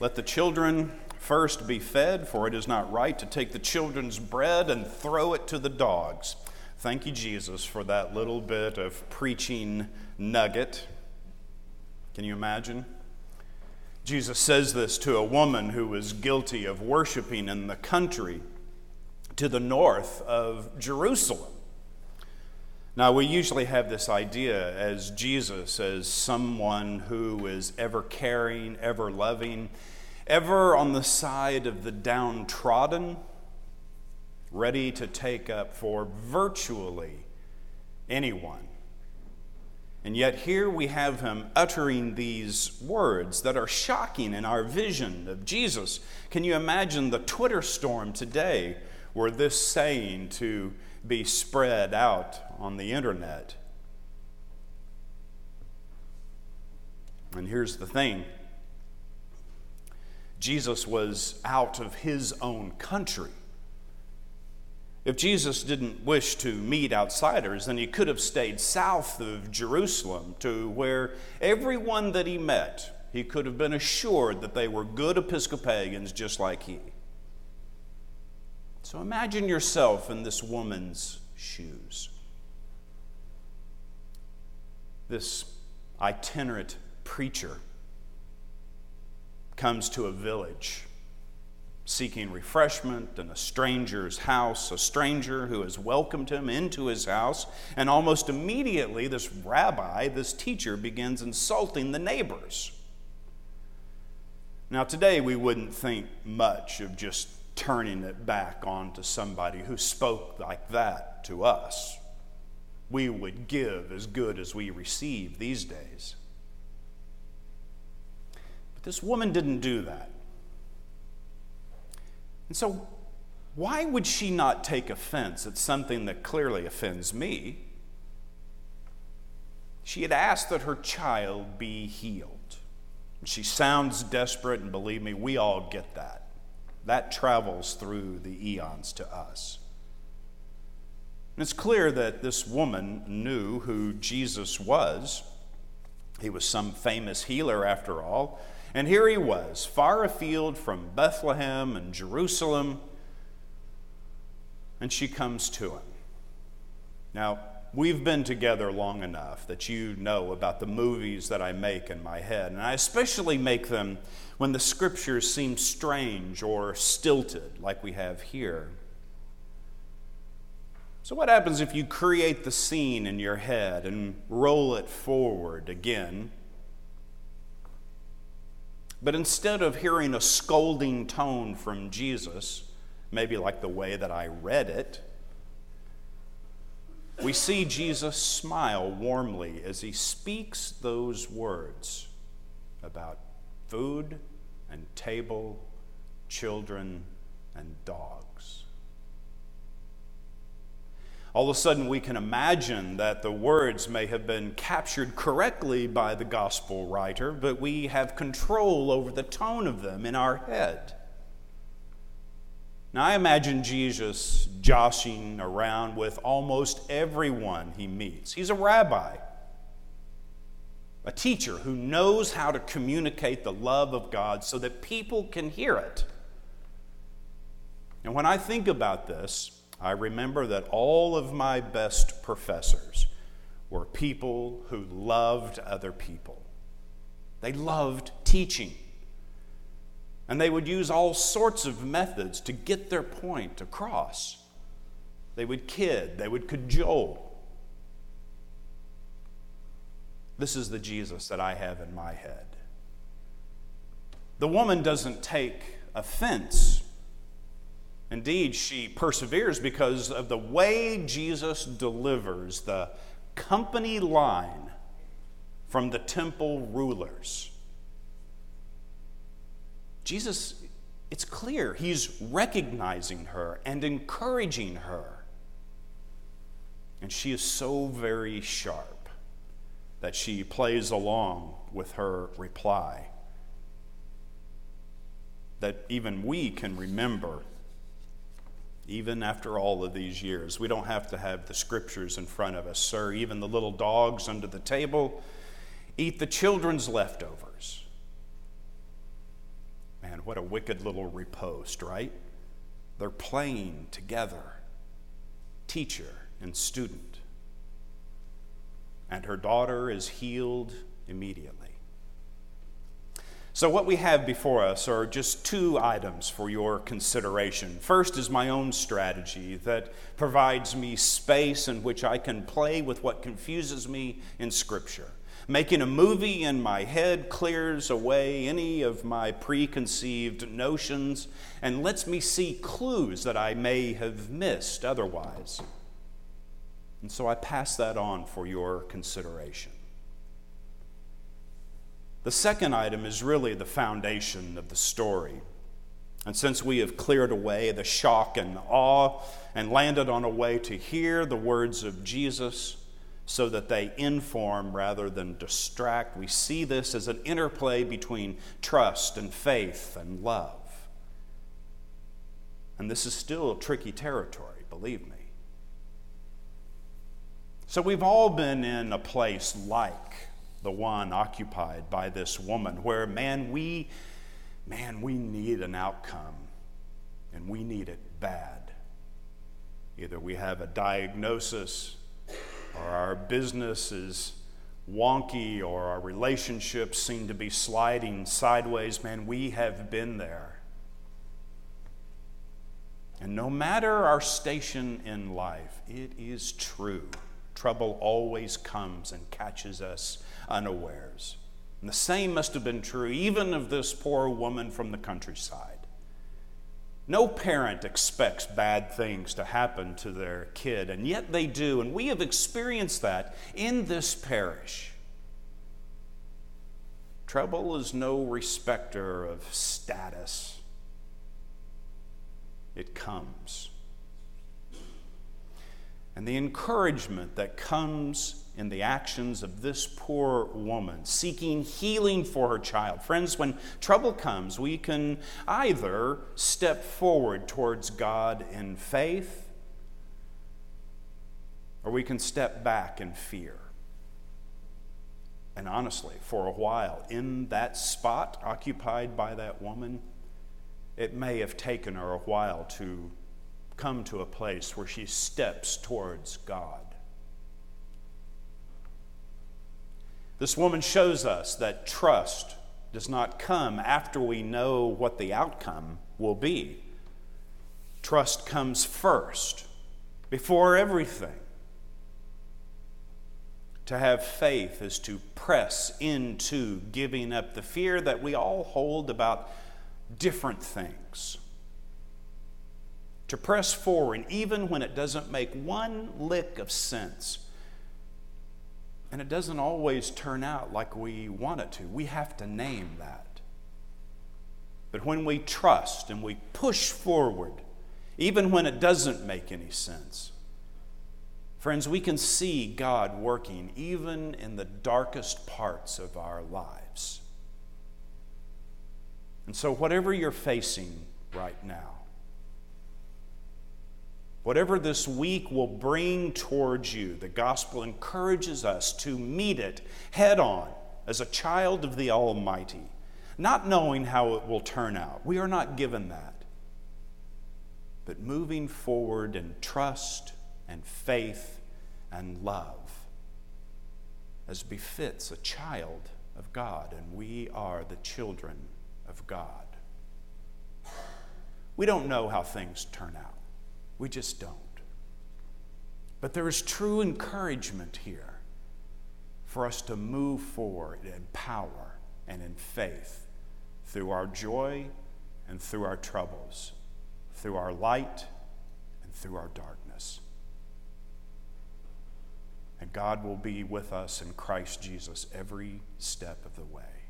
Let the children first be fed, for it is not right to take the children's bread and throw it to the dogs. Thank you, Jesus, for that little bit of preaching nugget. Can you imagine? Jesus says this to a woman who was guilty of worshiping in the country to the north of Jerusalem. Now, we usually have this idea as Jesus as someone who is ever caring, ever loving, ever on the side of the downtrodden ready to take up for virtually anyone. And yet, here we have him uttering these words that are shocking in our vision of Jesus. Can you imagine the Twitter storm today were this saying to be spread out on the internet? And here's the thing Jesus was out of his own country. If Jesus didn't wish to meet outsiders, then he could have stayed south of Jerusalem to where everyone that he met, he could have been assured that they were good Episcopalians just like he. So imagine yourself in this woman's shoes. This itinerant preacher comes to a village seeking refreshment in a stranger's house, a stranger who has welcomed him into his house. And almost immediately, this rabbi, this teacher, begins insulting the neighbors. Now, today we wouldn't think much of just turning it back onto somebody who spoke like that to us. We would give as good as we receive these days. But this woman didn't do that. And so, why would she not take offense at something that clearly offends me? She had asked that her child be healed. She sounds desperate, and believe me, we all get that. That travels through the eons to us. And it's clear that this woman knew who Jesus was. He was some famous healer, after all. And here he was, far afield from Bethlehem and Jerusalem, and she comes to him. Now, we've been together long enough that you know about the movies that I make in my head, and I especially make them when the scriptures seem strange or stilted, like we have here. So, what happens if you create the scene in your head and roll it forward again? But instead of hearing a scolding tone from Jesus, maybe like the way that I read it, we see Jesus smile warmly as he speaks those words about food and table, children and dogs all of a sudden we can imagine that the words may have been captured correctly by the gospel writer, but we have control over the tone of them in our head. Now, I imagine Jesus joshing around with almost everyone he meets. He's a rabbi, a teacher who knows how to communicate the love of God so that people can hear it. And when I think about this, I remember that all of my best professors were people who loved other people. They loved teaching. And they would use all sorts of methods to get their point across. They would kid, they would cajole. This is the Jesus that I have in my head. The woman doesn't take offense Indeed, she perseveres because of the way Jesus delivers the company line from the temple rulers. Jesus, it's clear, he's recognizing her and encouraging her. And she is so very sharp that she plays along with her reply. That even we can remember even after all of these years. We don't have to have the scriptures in front of us, sir. Even the little dogs under the table eat the children's leftovers. What a wicked little riposte, right? They're playing together, teacher and student. And her daughter is healed immediately. So, what we have before us are just two items for your consideration. First is my own strategy that provides me space in which I can play with what confuses me in Scripture. Making a movie in my head clears away any of my preconceived notions and lets me see clues that I may have missed otherwise. And so I pass that on for your consideration. The second item is really the foundation of the story. And since we have cleared away the shock and awe and landed on a way to hear the words of Jesus so that they inform rather than distract, we see this as an interplay between trust and faith and love. And this is still tricky territory, believe me. So we've all been in a place like the one occupied by this woman, where, man, we, man, we need an outcome, and we need it bad. Either we have a diagnosis, or our business is wonky, or our relationships seem to be sliding sideways. Man, we have been there. And no matter our station in life, it is true. Trouble always comes and catches us unawares. And the same must have been true even of this poor woman from the countryside. No parent expects bad things to happen to their kid, and yet they do. And we have experienced that in this parish. Trouble is no respecter of status, it comes. And the encouragement that comes in the actions of this poor woman seeking healing for her child. Friends, when trouble comes, we can either step forward towards God in faith or we can step back in fear. And honestly, for a while, in that spot occupied by that woman, it may have taken her a while to come to a place where she steps towards God. This woman shows us that trust does not come after we know what the outcome will be. Trust comes first, before everything. To have faith is to press into giving up the fear that we all hold about different things. To press forward, even when it doesn't make one lick of sense and it doesn't always turn out like we want it to. We have to name that. But when we trust and we push forward, even when it doesn't make any sense, friends, we can see God working even in the darkest parts of our lives. And so, whatever you're facing right now, Whatever this week will bring towards you, the gospel encourages us to meet it head on as a child of the Almighty, not knowing how it will turn out. We are not given that. But moving forward in trust and faith and love as befits a child of God, and we are the children of God. We don't know how things turn out. We just don't. But there is true encouragement here for us to move forward in power and in faith through our joy and through our troubles, through our light and through our darkness. And God will be with us in Christ Jesus every step of the way.